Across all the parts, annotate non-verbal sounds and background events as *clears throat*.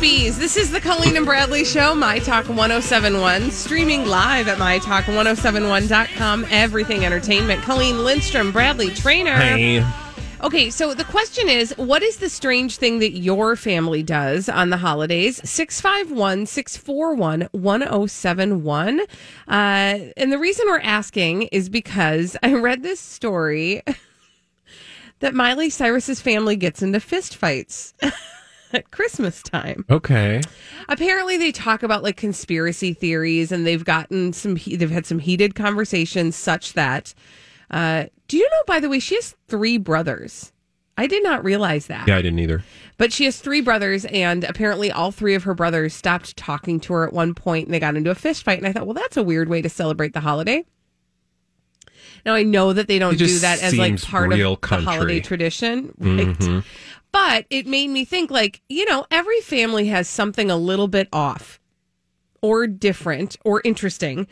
This is the Colleen and Bradley Show, My Talk 1071, streaming live at MyTalk1071.com. Everything Entertainment. Colleen Lindstrom, Bradley Traynor. Hey. Okay, so the question is what is the strange thing that your family does on the holidays? 651 641 1071. Uh, And the reason we're asking is because *laughs* I read this story *laughs* that Miley Cyrus's family gets into fistfights *laughs* at Christmas time. Okay. Apparently, they talk about like conspiracy theories, and they've gotten some. They've had some heated conversations, such that. Uh, do you know? By the way, she has three brothers. I did not realize that. Yeah, I didn't either. But she has three brothers, and apparently, all three of her brothers stopped talking to her at one point, and they got into a fist fight. And I thought, well, that's a weird way to celebrate the holiday. Now I know that they don't do that as like part of real the holiday tradition, right? Mhm. But it made me think like, you know, every family has something a little bit off or different or interesting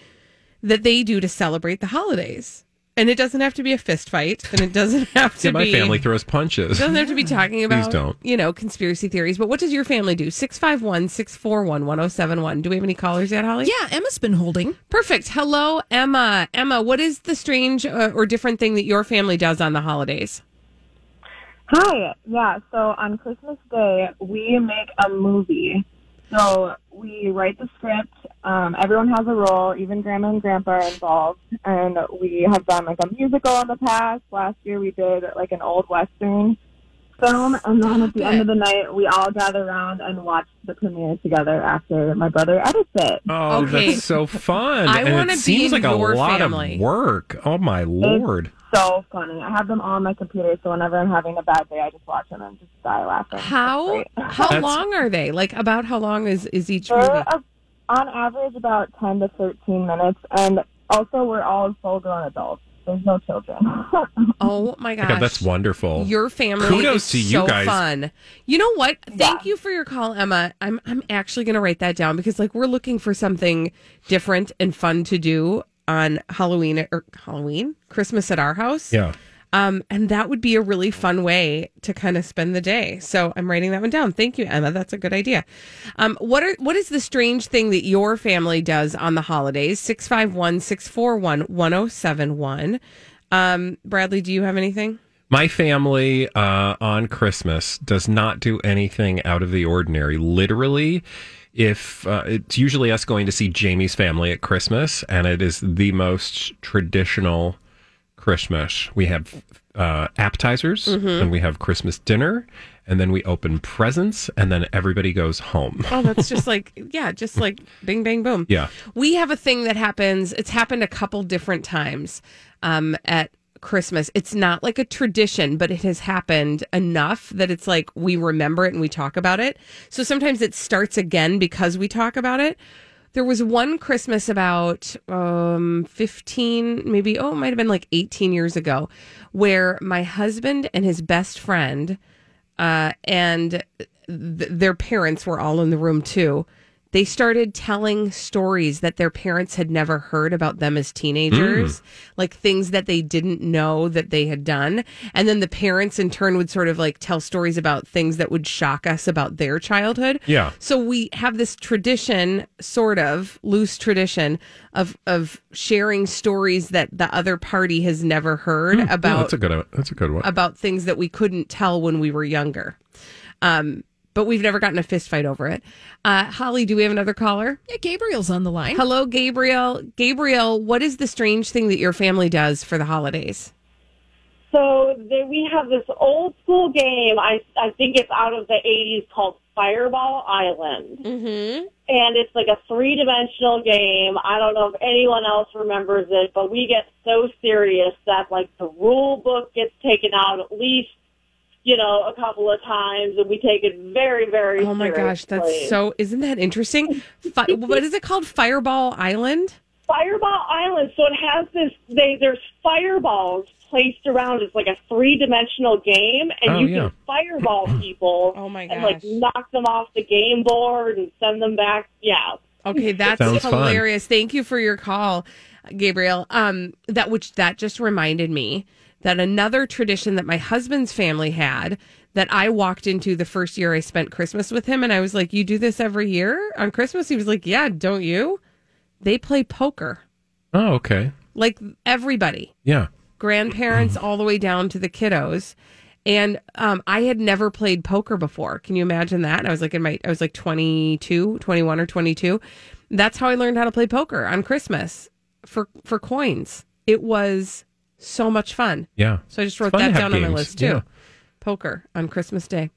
that they do to celebrate the holidays. And it doesn't have to be a fist fight and it doesn't *laughs* have to Yeah, my be family throws it punches. doesn't have to be talking *laughs* about Please don't. you know, conspiracy theories. But what does your family do? 651 641 1071. Do we have any callers yet, Holly? Yeah, Emma's been holding. Perfect. Hello, Emma. Emma, what is the strange uh, or different thing that your family does on the holidays? Hi. Yeah. So on Christmas Day, we make a movie. So we write the script. Um, everyone has a role. Even Grandma and Grandpa are involved. And we have done like a musical in the past. Last year we did like an old western film. And then at the end of the night, we all gather around and watch the premiere together after my brother edits it. Oh, Okay. that's so fun. I And wanna it be seems in like a your lot family. of work. Oh my lord. So funny. I have them all on my computer. So whenever I'm having a bad day, I just watch them and just die laughing. It's How great. *laughs* how That's- long are they? Like about how long is is each They're movie? uh, on average about 10 to 13 minutes. And also, we're all full grown adults. There's no children. *laughs* Oh my My gosh. God, that's wonderful. Your family Kudos is to you so guys. fun. You know what? Thank Yeah. you for your call, Emma. I'm I'm actually going to write that down because like we're looking for something different and fun to do on Halloween or Halloween, Christmas at our house. yeah. Um, and that would be a really fun way to kind of spend the day. So I'm writing that one down. Thank you, Emma. That's a good idea. Um, what are what is the strange thing that your family does on the holidays? 651 641 1071. Um, Bradley, do you have anything? My family uh, on Christmas does not do anything out of the ordinary. Literally, if uh, it's usually us going to see Jamie's family at Christmas, and it is the most traditional Christmas. We have uh, appetizers, and we have Christmas dinner, and then we open presents, and then everybody goes home. Oh, that's just like, yeah, just like bing, bang, boom. Yeah. We have a thing that happens. It's happened a couple different times um, at Christmas. It's not like a tradition, but it has happened enough that it's like we remember it and we talk about it. So sometimes it starts again because we talk about it. There was one Christmas about um, 15, maybe, oh, it might have been like 18 years ago, where my husband and his best friend uh, and th- their parents were all in the room too. They started telling stories that their parents had never heard about them as teenagers, like things that they didn't know that they had done. And then the parents in turn would sort of like tell stories about things that would shock us about their childhood. Yeah. So we have this tradition, sort of loose tradition of of sharing stories that the other party has never heard Yeah, about that's a good. That's a good one. about things that we couldn't tell when we were younger. Um, but we've never gotten a fist fight over it. Uh, Holly, do we have another caller? Yeah, Gabriel's on the line. Hello, Gabriel. Gabriel, what is the strange thing that your family does for the holidays? So there, we have this old school game. I I think it's out of the '80s called Fireball Island, mm-hmm. and it's like a three dimensional game. I don't know if anyone else remembers it, but we get so serious that like the rule book gets taken out at least you know a couple of times, and we take it very very. Oh my gosh, that's so, isn't that interesting? Fi- *laughs* what is it called? Fireball Island? Fireball Island. So it has this. They there's fireballs placed around. It's like a three dimensional game, and Oh, you yeah. can fireball *laughs* people. Oh, my gosh! And like knock them off the game board and send them back. Yeah. Okay, *laughs* that's Sounds fun. hilarious. Thank you for your call, Gabriel. Um, that which that just reminded me that another tradition that my husband's family had that I walked into the first year I spent Christmas with him, and I was like, "You do this every year on Christmas?" He was like, "Yeah, don't you?" They play poker, oh, okay. like everybody, Yeah. grandparents all the way down to the kiddos. And um, I had never played poker before. Can you imagine that? And I was like in my I was like 22, 21 or 22. That's how I learned how to play poker on Christmas for for coins. It was so much fun. Yeah. So I just wrote that down on my list too. yeah. Poker on Christmas Day.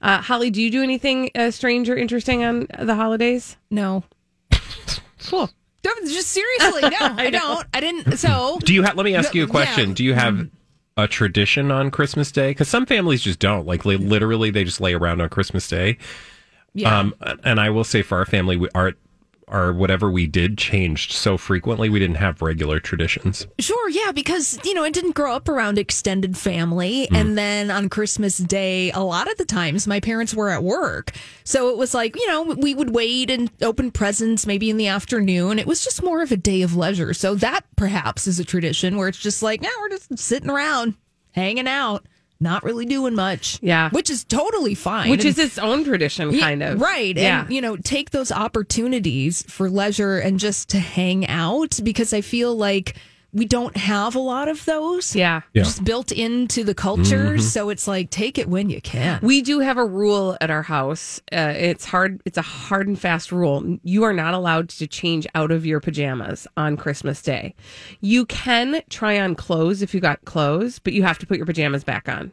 Uh, Holly, do you do anything uh, strange or interesting on the holidays? No. *laughs* Cool. Don't- Just seriously, no, *laughs* I don't. I didn't. So Do you have? Let me ask you a question. yeah. Do you have a tradition on Christmas Day? Because some families just don't. Like, they, literally, they just lay around on Christmas Day. yeah. Um, and I will say, for our family, we, our our whatever we did changed so frequently. We didn't have regular traditions. Sure, yeah, because you know, I didn't grow up around extended family, Hmm. and then on Christmas Day, a lot of the times my parents were at work, so it was like you know we would wait and open presents maybe in the afternoon. It was just more of a day of leisure. So that perhaps is a tradition where it's just like, yeah, we're just sitting around, hanging out, not really doing much. Yeah. which is totally fine. Which And- is its own tradition, Yeah, kind of. right Yeah. and you know take those opportunities for leisure and just to hang out because i feel like we don't have a lot of those yeah. Yeah. just built into the culture so it's like take it when you can We do have a rule at our house. Uh, it's hard. It's a hard and fast rule. You are not allowed to change out of your pajamas on Christmas Day. You can try on clothes if you got clothes, but you have to put your pajamas back on.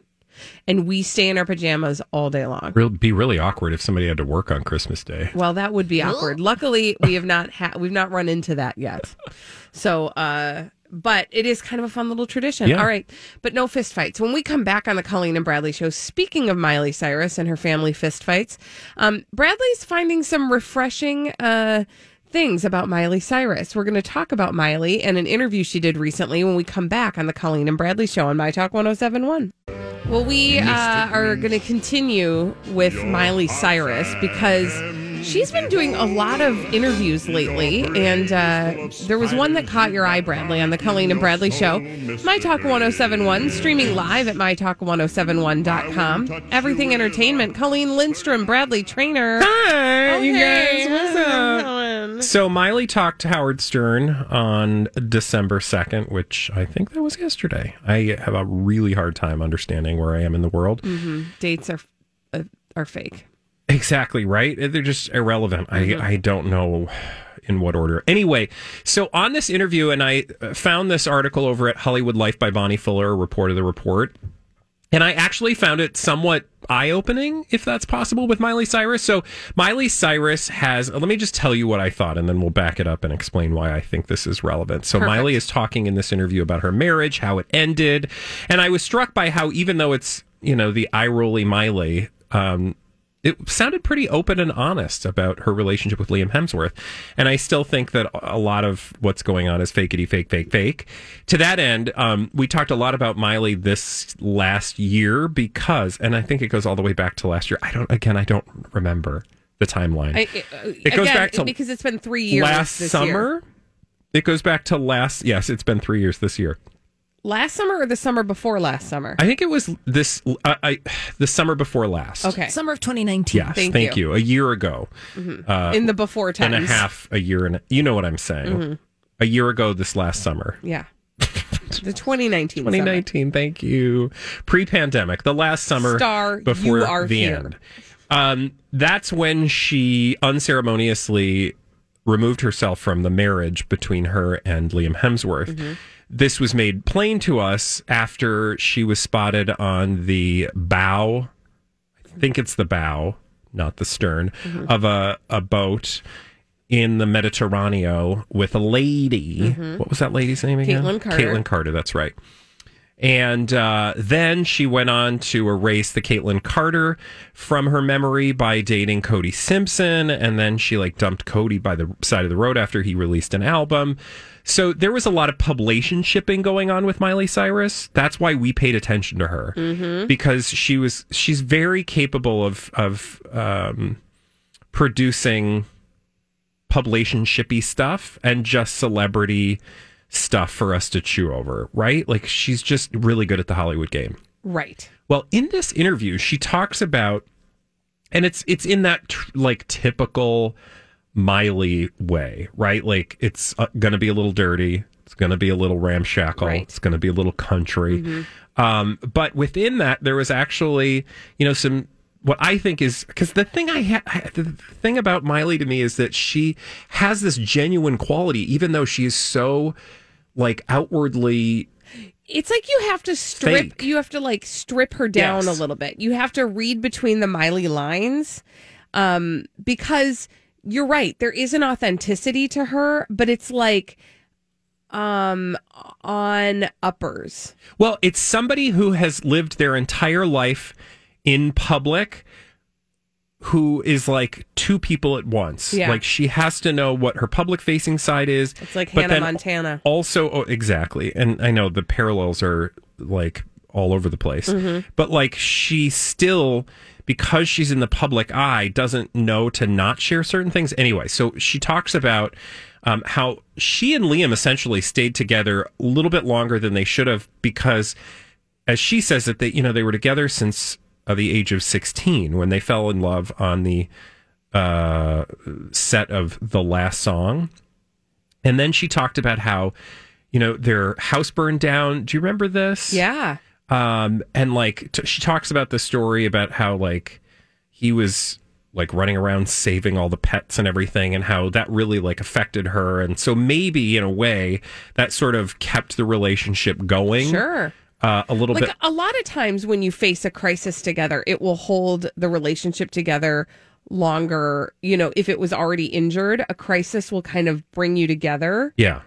And we stay in our pajamas all day long. It'd be really awkward if somebody had to work on Christmas Day. Well, that would be awkward. Luckily, we have not ha- we've not run into that yet. So, uh, but it is kind of a fun little tradition. Yeah. All right, but no fist fights. When we come back on the Colleen and Bradley show, speaking of Miley Cyrus and her family fist fights, um, Bradley's finding some refreshing. Uh, Things about Miley Cyrus. We're going to talk about Miley and an interview she did recently when we come back on the Colleen and Bradley show on My Talk 1071. Well, we uh, are going to continue with Miley Cyrus because she's been doing a lot of interviews lately. And uh, there was one that caught your eye, Bradley, on the Colleen and Bradley show. My Talk 1071, streaming live at MyTalk1071.com. Everything Entertainment, Colleen Lindstrom, Bradley Traynor. Hi, you guys. What's how's it up? So Miley talked to Howard Stern on December 2nd, which I think that was yesterday. I have a really hard time understanding where I am in the world. Dates are uh, are fake. Exactly right. They're just irrelevant. I I don't know in what order. Anyway, so on this interview, and I uh, found this article over at Hollywood Life by Bonnie Fuller, reported the report, and I actually found it somewhat eye opening, if that's possible, with Miley Cyrus. So Miley Cyrus has. Let me just tell you what I thought, and then we'll back it up and explain why I think this is relevant. So Miley is talking in this interview about her marriage, how it ended, and I was struck by how even though it's you know the eye rolly Miley. Um, it sounded pretty open and honest about her relationship with Liam Hemsworth. And I still think that a lot of what's going on is fakety fake, fake, fake. To that end, um, we talked a lot about Miley this last year because, and I think it goes all the way back to last year. I don't, again, I don't remember. the timeline. I, It goes again, back to because it's been three years. last summer. year. It goes back to last. Yes, it's been three years this year. Last summer or the summer before last summer. I think it was this. Uh, I the summer before last. okay, Summer of 2019. Yes. Thank Thank, you. you. A year ago, uh, in the before times. and a half. A year and a, you know what I'm saying. A year ago this last summer. Yeah, *laughs* the 2019. summer. 2019. Thank you. Pre-pandemic, the last summer Star, before you are the here. end. Um, that's when she unceremoniously removed herself from the marriage between her and Liam Hemsworth. Mm-hmm. This was made plain to us after she was spotted on the bow. I think it's the bow, not the stern, Mm-hmm. of a, a boat in the Mediterranean with a lady. What was that lady's name again? Mm-hmm. Kaitlynn Carter. Kaitlynn Carter, that's right. And uh, then she went on to erase the Kaitlynn Carter from her memory by dating Cody Simpson. And then she like dumped Cody by the side of the road after he released an album. So there was a lot of publication shipping going on with Miley Cyrus. That's why we paid attention to her because she was she's very capable of of um, producing publication shippy stuff and just celebrity stuff for us to chew over, right? Like she's just really good at the Hollywood game. Right. Well, in this interview, she talks about, and it's it's in that tr- like typical Miley way, right? Like it's uh, going to be a little dirty, it's going to be a little ramshackle, Right. it's going to be a little country. Um, but within that, there was actually, you know, some what I think is because the thing I ha- the thing about Miley to me is that she has this genuine quality, even though she is so like outwardly It's like you have to strip. Fake. You have to like strip her down Yes. a little bit. You have to read between the Miley lines, um, because you're right. There is an authenticity to her, but it's like, um, on uppers. Well, it's somebody who has lived their entire life in public who is like two people at once. Yeah. Like she has to know what her public facing side is. It's like but Hannah then Montana. Also, oh, exactly. And I know the parallels are like all over the place. Mm-hmm. But like she still because she's in the public eye doesn't know to not share certain things anyway. So she talks about um, how she and Liam essentially stayed together a little bit longer than they should have because as she says that they you know they were together since uh, the age of 16 when they fell in love on the uh, set of the last song. And then she talked about how you know their house burned down. Do you remember this? Yeah. um and like t- she talks about the story about how like he was like running around saving all the pets and everything and how that really like affected her. And so maybe in a way that sort of kept the relationship going. Sure. Uh, a little Like bit a lot of times when you face a crisis together, it will hold the relationship together longer. You know, if it was already injured, a crisis will kind of bring you together yeah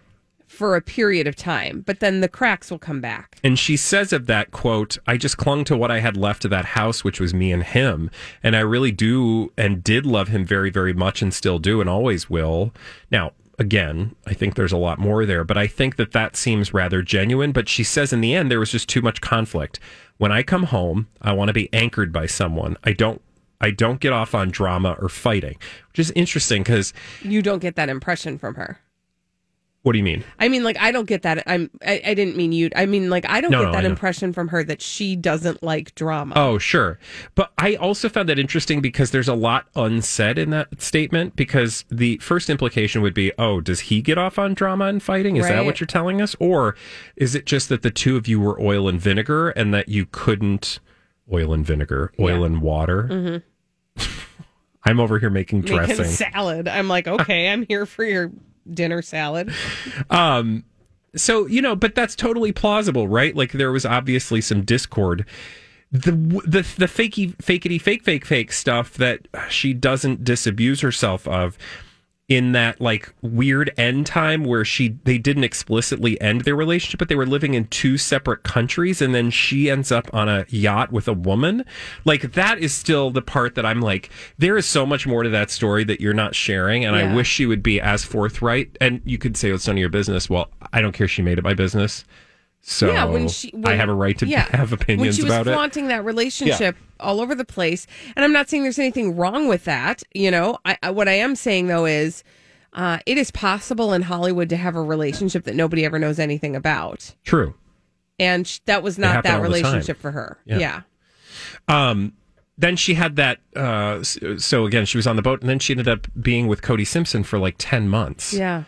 for a period of time, but then the cracks will come back. And she says of that quote, I just clung to what I had left of that house, which was me and him. And I really do and did love him very, very much and still do and always will. Now, again, I think there's a lot more there, but I think that that seems rather genuine. But she says in the end, there was just too much conflict. When I come home, I want to be anchored by someone. I don't. I don't get off on drama or fighting, which is interesting because You don't get that impression from her. What do you mean? I mean, like I don't get that. I'm. I, I didn't mean you. I mean, like I don't No, get no, that impression from her that she doesn't like drama. Oh, sure. But I also found that interesting because there's a lot unsaid in that statement. Because the first implication would be, oh, does he get off on drama and fighting? Is that what you're telling us? Or is it just that the two of you were oil and vinegar and that you couldn't oil and vinegar, oil and water? Mm-hmm. *laughs* I'm over here making Making dressing. salad. I'm like, okay, I'm here for your dinner salad. Um, so you know, but that's totally plausible, right? Like there was obviously some discord. The the the fakey fakety fake fake fake stuff that she doesn't disabuse herself of in that like weird end time where she they didn't explicitly end their relationship but they were living in two separate countries and then she ends up on a yacht with a woman. Like that is still the part that I'm like there is so much more to that story that you're not sharing and I wish she would be as forthright. And you could say "Oh, it's none of your business. Well I don't care she made it my business So yeah, when she, when, I have a right to yeah, have opinions when she was about it. flaunting that relationship all over the place, and I'm not saying there's anything wrong with that. You know, I, I what I am saying though is, uh, it is possible in Hollywood to have a relationship that nobody ever knows anything about, True. and sh- that was not that all the time. relationship for her. Yeah. yeah. Um, then she had that. Uh, so again, she was on the boat, and then she ended up being with Cody Simpson for like ten months. Yeah.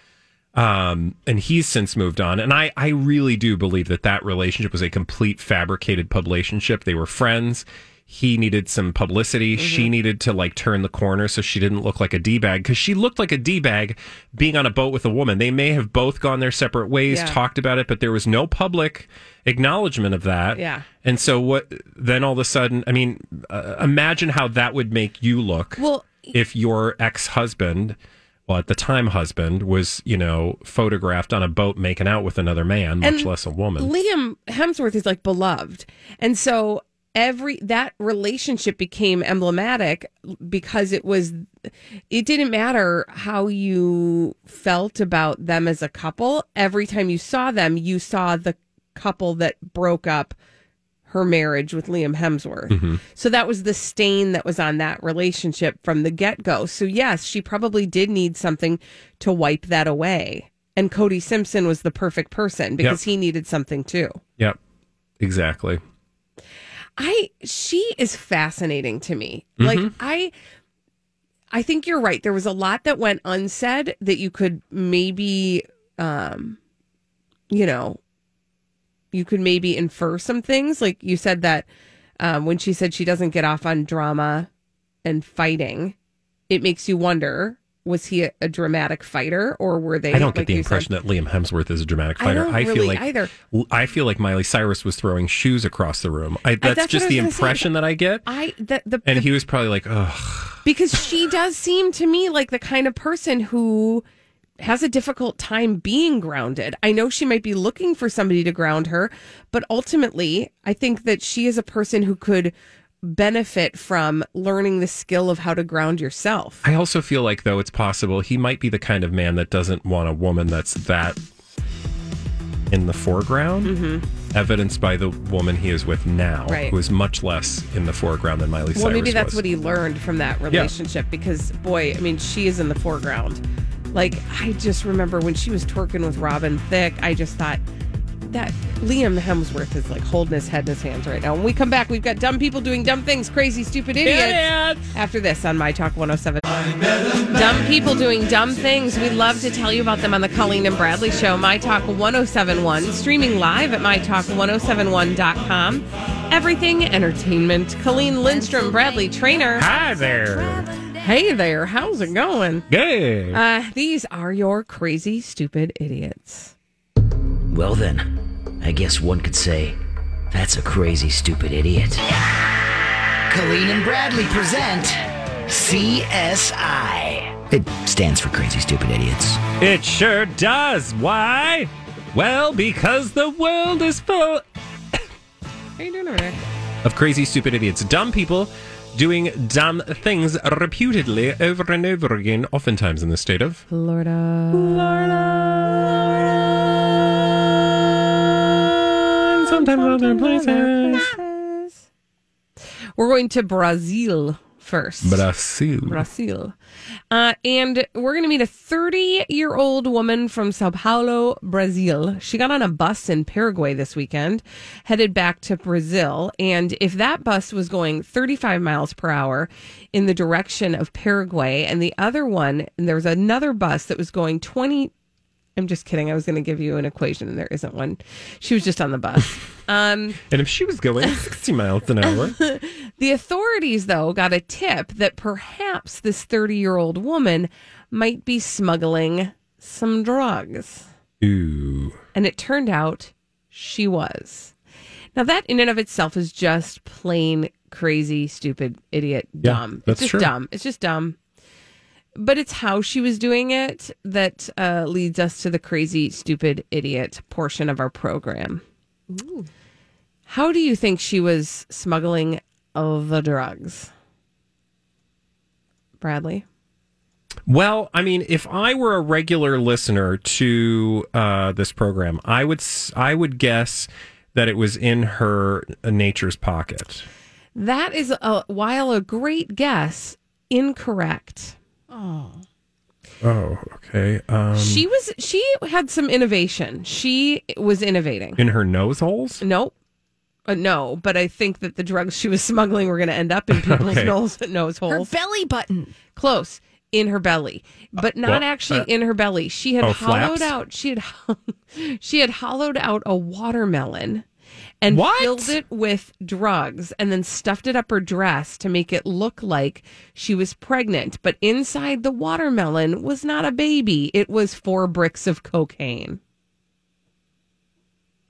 Um, and he's since moved on. And I, I really do believe that that relationship was a complete fabricated publicationship. They were friends. He needed some publicity. Mm-hmm. She needed to like turn the corner so she didn't look like a D bag because she looked like a D bag being on a boat with a woman. They may have both gone their separate ways, Yeah. talked about it, but there was no public acknowledgement of that. Yeah. And so what? Then all of a sudden, I mean, uh, imagine how that would make you look Well, if your ex husband, well, at the time husband, was, you know, photographed on a boat making out with another man, much And less a woman. Liam Hemsworth is like beloved. And so every that relationship became emblematic because it was it didn't matter how you felt about them as a couple. Every time you saw them, you saw the couple that broke up her marriage with Liam Hemsworth. So that was the stain that was on that relationship from the get go. So, yes, she probably did need something to wipe that away. And Cody Simpson was the perfect person because he needed something too. Yep. Exactly. I she is fascinating to me. Like I I think you're right. There was a lot that went unsaid that you could maybe um you know you could maybe infer some things. Like you said that um when she said she doesn't get off on drama and fighting, it makes you wonder was he a, a dramatic fighter or were they I don't get like the impression said- that Liam Hemsworth is a dramatic I fighter. don't feel really like either. I feel like Miley Cyrus was throwing shoes across the room. I, that's, that's just I the gonna say. impression that I get. I that the, And the he was probably like, "Ugh." because she does seem to me like the kind of person who has a difficult time being grounded. I know she might be looking for somebody to ground her, but ultimately, I think that she is a person who could benefit from learning the skill of how to ground yourself. I also feel like though it's possible he might be the kind of man that doesn't want a woman that's that in the foreground, Mm-hmm. evidenced by the woman he is with now, Right. who is much less in the foreground than Miley Cyrus. Well, maybe that's was. what he learned from that relationship because, boy, I mean, she is in the foreground. Like, I just remember when she was twerking with Robin Thicke, I just thought that Liam Hemsworth is like holding his head in his hands right now. When we come back, we've got dumb people doing dumb things, crazy, stupid idiots. After this on My Talk 107. Dumb people doing dumb things. We love to tell you about them on the Colleen and Bradley Show, My Talk 1071, streaming live at MyTalk1071.com. Everything entertainment. Colleen Lindstrom, Bradley Traynor. Hi there. Hey there, how's it going? Good. Uh, these are your crazy, stupid idiots. Well, then, I guess one could say that's a crazy, stupid idiot. Colleen and Bradley present CSI. It stands for Crazy Stupid Idiots. It sure does. Why? Well, because the world is full How you doing over there? of crazy, stupid idiots. Dumb people doing dumb things reputedly over and over again, oftentimes in the state of Florida. and sometimes other places. We're going to Brazil first. Brazil. Brazil. Uh, and we're going to meet a 30 year old woman from Sao Paulo, Brazil. She got on a bus in Paraguay this weekend, headed back to Brazil. And if that bus was going 35 miles per hour in the direction of Paraguay, and the other one, and there was another bus that was going 20. I'm just kidding. I was going to give you an equation, and there isn't one. She was just on the bus. *laughs* Um, And if she was going 60 miles an hour, *laughs* the authorities, though, got a tip that perhaps this 30 year old woman might be smuggling some drugs. ooh, And it turned out she was. Now, that in and of itself is just plain crazy, stupid, idiot, Yeah, dumb. that's it's just true. dumb. It's just dumb. But it's how she was doing it that uh, leads us to the crazy, stupid, idiot portion of our program. How do you think she was smuggling the drugs? Bradley? Well, I mean, if I were a regular listener to uh, this program, I would s- I would guess that it was in her uh, nature's pocket. That is, a, while a great guess, incorrect. Oh, Oh, okay. Um, She was she had some innovation. She was innovating. in her nose holes. Nope. Uh, no, but I think that the drugs she was *laughs* smuggling were going to end up in people's Okay. nose, nose Her holes. belly button. Close in her belly, but not well, actually uh, in her belly. She had oh, hollowed flaps? out. She had *laughs* she had hollowed out a watermelon and What? filled it with drugs, and then stuffed it up her dress to make it look like she was pregnant. But inside the watermelon was not a baby; it was four bricks of cocaine.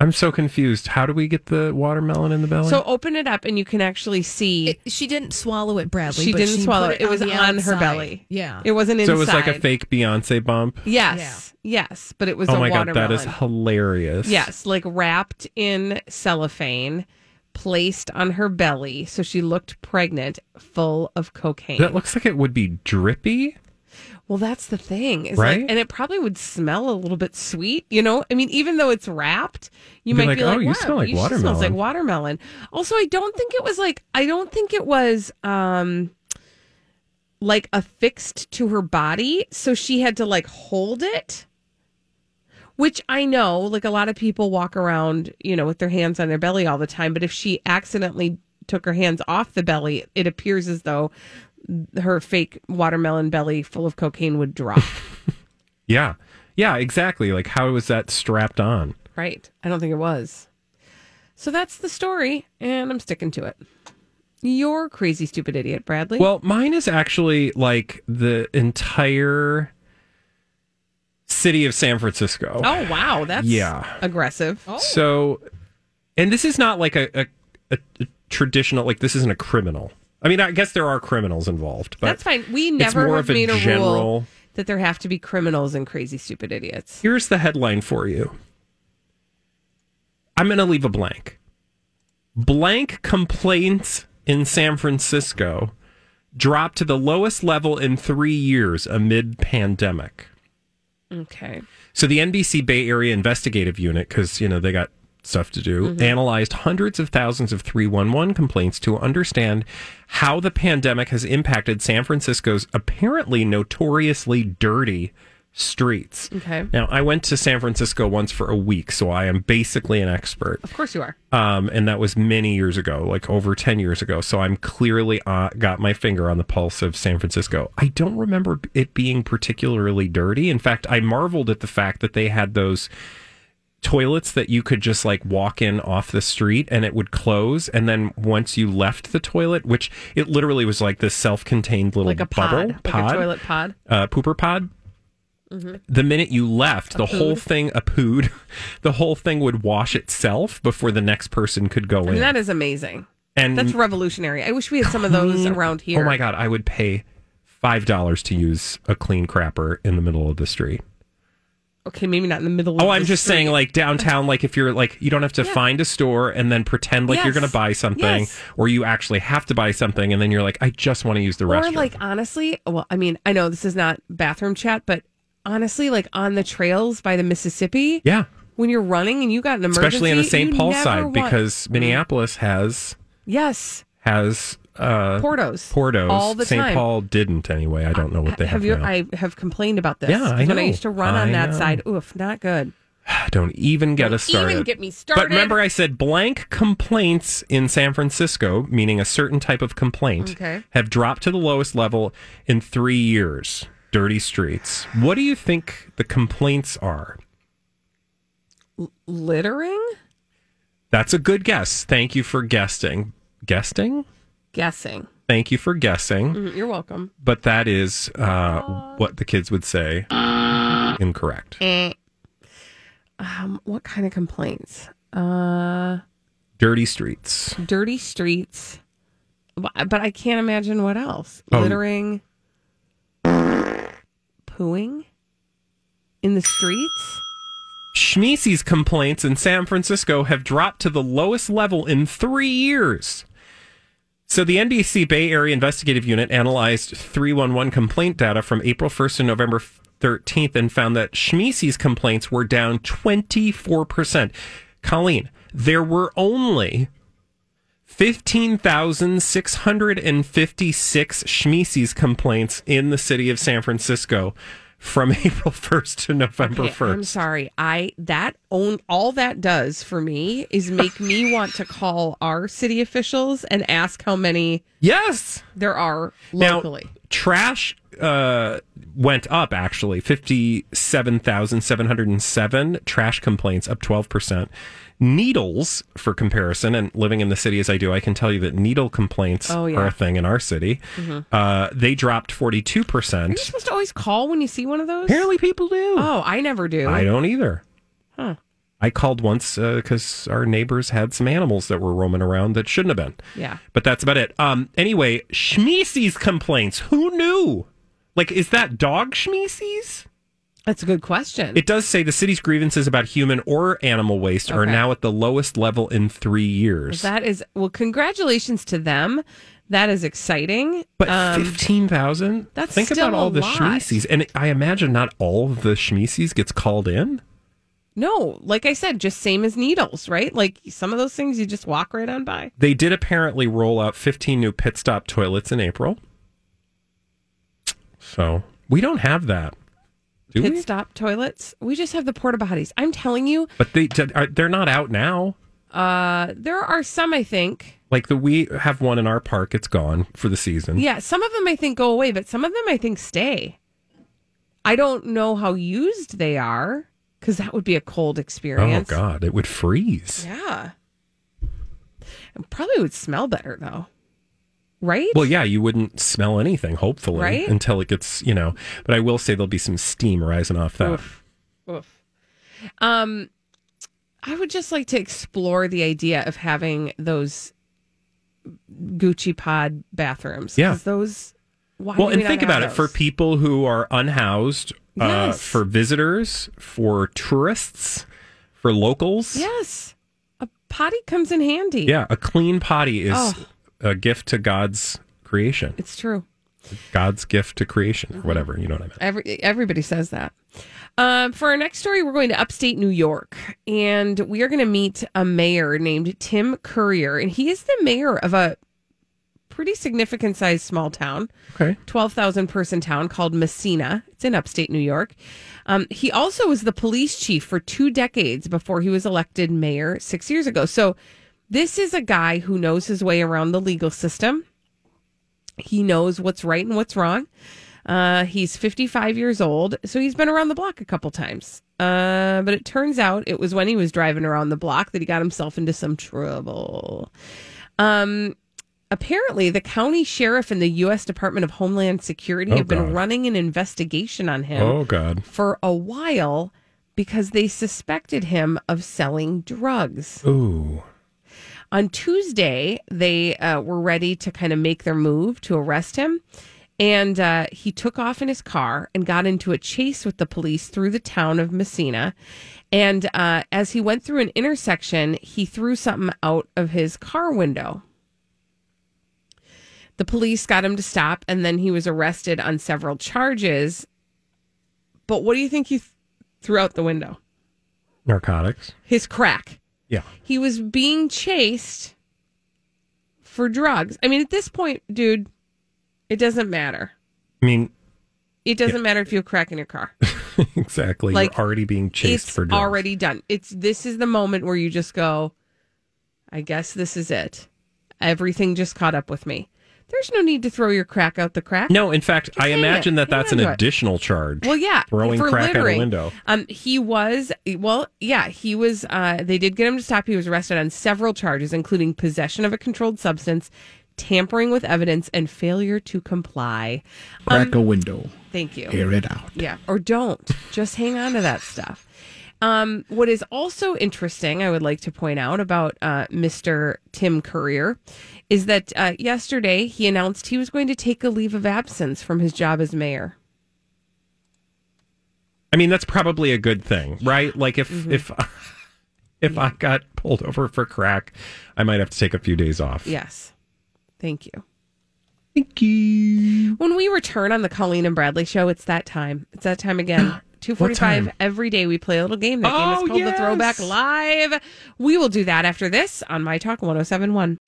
I'm so confused. How do we get the watermelon in the belly? So open it up, and you can actually see. It- she didn't swallow it, Bradley. she but didn't swallow put it. It was the on her belly. Yeah. It wasn't inside. So it was like a fake Beyonce bump. Yes, yes, but it was Oh a my god, watermelon. that is hilarious. Yes, like wrapped in cellophane, placed on her belly, so she looked pregnant, full of cocaine. That looks like it would be drippy. Well, that's the thing, is Right? like, and it probably would smell a little bit sweet. You know, I mean, even though it's wrapped, you You'd be might like, be like, "Oh, you smell like you- she Smells like watermelon." watermelon. Also, I don't think it was like I don't think it was um like affixed to her body, so she had to like hold it. Which I know, like a lot of people walk around, you know, with their hands on their belly all the time. But if she accidentally took her hands off the belly, it appears as though her fake watermelon belly full of cocaine would drop. *laughs* Yeah. Yeah, exactly. Like how was that strapped on? right. I don't think it was. So that's the story, and I'm sticking to it. You're crazy, stupid idiot, Bradley. Well, mine is actually like the entire city of San Francisco. oh wow, that's Yeah. aggressive. Oh. So, and this is not like a, a, a, a traditional, like, this isn't a criminal. I mean, I guess there are criminals involved, but That's fine. We never have made a general. rule that there have to be criminals and crazy, stupid idiots. Here's the headline for you. I'm going to leave a blank. Blank complaints in San Francisco dropped to the lowest level in three years amid pandemic. Okay. So the NBC Bay Area Investigative Unit, because you know they got stuff to do, analyzed hundreds of thousands of 311 complaints to understand how the pandemic has impacted San Francisco's apparently notoriously dirty streets. Okay. Now, I went to San Francisco once for a week, so I am basically an expert. Of course you are. Um, and that was many years ago, like over 10 years ago. So I'm clearly uh, got my finger on the pulse of San Francisco. I don't remember it being particularly dirty. In fact, I marveled at the fact that they had those toilets that you could just like walk in off the street and it would close. And then once you left the toilet, which it literally was like this self contained little Like a bubble pod, like a toilet pod. uh, pooper pod. The minute you left, the whole thing, a pood, *laughs* the whole thing would wash itself before the next person could go I in. that is amazing. and That's revolutionary. I wish we had some of those around here. oh my god, I would pay five dollars to use a clean crapper in the middle of the street. Okay, maybe not in the middle. Oh, I'm just street. saying, like downtown, like if you're like you don't have to Yeah. find a store and then pretend like you're going to buy something, Yes. or you actually have to buy something, and then you're like, I just want to use the Or restroom. like honestly, well, I mean, I know this is not bathroom chat, but honestly, like on the trails by the Mississippi, yeah, when you're running and you got an emergency, especially on the St. Paul side want- because mm. Minneapolis has yes, has uh Portos, Portos. all the St. time. Paul didn't anyway. I don't know what they have, have you? now. I have complained about this. Yeah, I 'cause When I used to run on I that know. side, oof, not good. *sighs* Don't even get a start. Don't us started. even get me started. But remember, I said blank complaints in San Francisco, meaning a certain type of complaint, Okay. have dropped to the lowest level in three years. Dirty streets. What do you think the complaints are? Littering, That's a good guess. Thank you for guessing. Guessing? Guessing. Thank you for guessing. Mm, You're welcome. But that is uh, what the kids would say. Incorrect. Eh. Um, what kind of complaints? Uh, Dirty streets. dirty streets. But but I can't imagine what else. Oh. Littering, pooing in the streets. Schmeesy's complaints in San Francisco have dropped to the lowest level in three years. So the NBC Bay Area Investigative Unit analyzed 311 complaint data from April 1st to November 13th and found that Schmeese's complaints were down 24%. Colleen, there were only 15,656 Schmeese's complaints in the city of San Francisco from *laughs* April 1st to November Okay, 1st. I'm sorry. I that own all that does for me is make me *laughs* want to call our city officials and ask how many Yes. there are Now, locally. trash uh, went up actually 57,707 trash complaints, up 12%. Needles, for comparison, and living in the city as I do, I can tell you that needle complaints Oh, yeah. are a thing in our city. Uh, they dropped 42%. Are you supposed to always call when you see one of those? Apparently, people do. Oh, I never do. I don't either. Huh. I called once because our neighbors had some animals that were roaming around that shouldn't have been. Yeah. But that's about it. Um. Anyway, Schmeese's complaints. Who knew? Like, is that dog Schmeese's? That's a good question. It does say the city's grievances about human or animal waste are now at the lowest level in three years. that is well, congratulations to them. That is exciting. but Um, fifteen thousand. that's think about all the lot. And I imagine not all of the Schmeese's gets called in. no, like I said, just same as needles, right? Like some of those things you just walk right on by. They did apparently roll out 15 new pit stop toilets in April. So we don't have that. Do Pit we? stop toilets. We just have the porta potties. I'm telling you, But they are, they're not out now. uh, there are some I think. Like the we have one in our park. It's gone for the season. Yeah, some of them I think go away, but some of them I think stay. I don't know how used they are because that would be a cold experience. Oh. God, it would freeze. Yeah. It probably would smell better though. Right? Well, yeah, you wouldn't smell anything, hopefully, Right? until it gets, you know. But I will say there'll be some steam rising off that. Oof. Oof. Um, I would just like to explore the idea of having those Gucci pod bathrooms. Yeah. Those. Why Well, and we think about have it for people who are unhoused, uh, for visitors, for tourists, for locals. Yes. A potty comes in handy. Yeah, a clean potty is Oh. A gift to God's creation. It's true. God's gift to creation, or whatever. You know what I mean? Every everybody says that. Um, for our next story, we're going to upstate New York, and we are going to meet a mayor named Tim Currier, and he is the mayor of a pretty significant sized small town, Okay. twelve thousand person town called Massena. It's in upstate New York. Um, he also was the police chief for two decades before he was elected mayor six years ago. So this is a guy who knows his way around the legal system. He knows what's right and what's wrong. Uh, he's 55 years old, so he's been around the block a couple times. Uh, but it turns out it was when he was driving around the block that he got himself into some trouble. Um, apparently, the county sheriff and the U.S. Department of Homeland Security Oh, have been God. running an investigation on him Oh God. for a while because they suspected him of selling drugs. Ooh. On Tuesday, they uh, were ready to kind of make their move to arrest him. And uh, he took off in his car and got into a chase with the police through the town of Massena. And uh, as he went through an intersection, he threw something out of his car window. The police got him to stop, and then he was arrested on several charges. But what do you think he th- threw out the window? Narcotics. His crack Yeah. he was being chased for drugs. I mean, at this point, dude, it doesn't matter. I mean, It doesn't matter if you have crack in your car. *laughs* exactly. Like, You're already being chased for drugs. already done. It's this is the moment where you just go, I guess this is it. Everything just caught up with me. There's no need to throw your crack out the crack. No, in fact, I imagine it. that Hang that's an on it. additional charge. Well, yeah, Throwing for crack out a window. Um, he was well, yeah, he was. Uh, they did get him to stop. He was arrested on several charges, including possession of a controlled substance, tampering with evidence, and failure to comply. Crack a window. Thank you. Air it out. Yeah, or don't. Just hang on to that stuff. Um, what is also interesting, I would like to point out about uh, Mr. Tim Currier, is that uh, yesterday he announced he was going to take a leave of absence from his job as mayor. I mean, that's probably a good thing, right? Like if Mm-hmm. if *laughs* if I got pulled over for crack, I might have to take a few days off. Yes. Thank you. Thank you. When we return on the Colleen and Bradley show, it's that time. It's that time again. *clears throat* 245 time? every day we play a little game. That game Oh, is called yes. the Throwback Live. We will do that after this on My Talk 1071.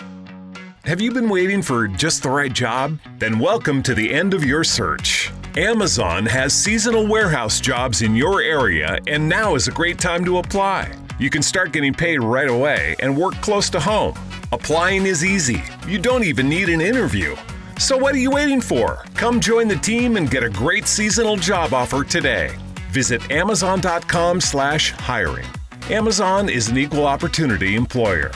Have you been waiting for just the right job? Then welcome to the end of your search. Amazon has seasonal warehouse jobs in your area, and now is a great time to apply. You can start getting paid right away and work close to home. Applying is easy. You don't even need an interview. So what are you waiting for? Come join the team and get a great seasonal job offer today. Visit amazon.com slash hiring. Amazon is an equal opportunity employer.